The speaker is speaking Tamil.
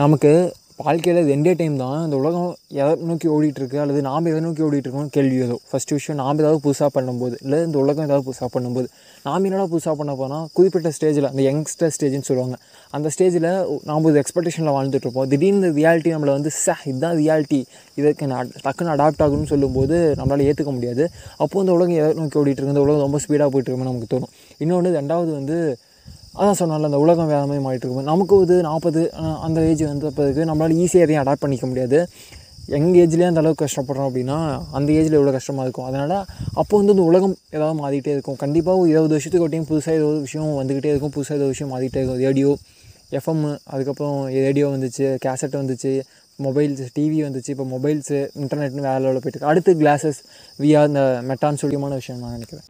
நமக்கு வாழ்க்கையில் இது எண்டே டைம் தான். இந்த உலகம் எதை நோக்கி ஓடிட்டுருக்கு அல்லது நாம் எதை நோக்கி ஓடிட்டுருக்கோம் கேள்வி ஏதோ. ஃபஸ்ட்டு விஷயம் நாம் ஏதாவது புதுசாக பண்ணும்போது இல்லை இந்த உலகம் ஏதாவது புதுசாக பண்ணும்போது நாம் என்னடா புதுசாக பண்ண போனால் குறிப்பிட்ட ஸ்டேஜில் அந்த யங்ஸ்டர் ஸ்டேஜ்னு சொல்லுவாங்க. அந்த ஸ்டேஜில் நாம் ஒரு எக்ஸ்பெக்டேஷனில் வாழ்ந்துட்டுருப்போம் திடீர்னு ரியாலிட்டி நம்மளை வந்து ச இதுதான் ரியாலிட்டி இதற்கு நான் டக்குன்னு அடாப்ட் ஆகணும்னு சொல்லும்போது நம்மளால் ஏற்றுக்க முடியாது. அப்போது இந்த உலகம் எதை நோக்கி ஓடிட்டுருக்கு? இந்த உலகம் ரொம்ப ஸ்பீடாக போயிட்டுருக்குன்னு நமக்கு தோணும். இன்னொன்று ரெண்டாவது வந்து அதான் சொன்னால அந்த உலகம் வேறு மாதிரி மாறிட்டு இருக்கும் நமக்கு ஒரு நாற்பது அந்த ஏஜ் வந்து அப்போதுக்கு நம்மளால் ஈஸியாக எதையும் அடாப்ட் பண்ணிக்க முடியாது. எங்கள் ஏஜ்லேயே அந்த அளவுக்கு கஷ்டப்படுறோம் அப்படின்னா அந்த ஏஜில் எவ்வளோ கஷ்டமாக இருக்கும்? அதனால் அப்போ வந்து இந்த உலகம் ஏதாவது மாறிட்டே இருக்கும். கண்டிப்பாக ஒரு இருபது வருஷத்துக்கு ஒட்டியும் புதுசாக ஏதோ ஒரு விஷயம் வந்துக்கிட்டே இருக்கும். புதுசாக ஏதோ விஷயம் மாறிட்டே இருக்கும். ரேடியோ எஃப்எம் அதுக்கப்புறம் ரேடியோ வந்துச்சு கேசட் வந்துச்சு மொபைல்ஸ் டிவி வந்துச்சு. இப்போ மொபைல்ஸு இன்டர்நெட்னு வேலை லெவலில் போயிட்டு இருக்கு. அடுத்து கிளாஸஸ் விஆர் இந்த மெட்டான்னு சொல்லியமான விஷயம் நான் நினைக்கிறேன்.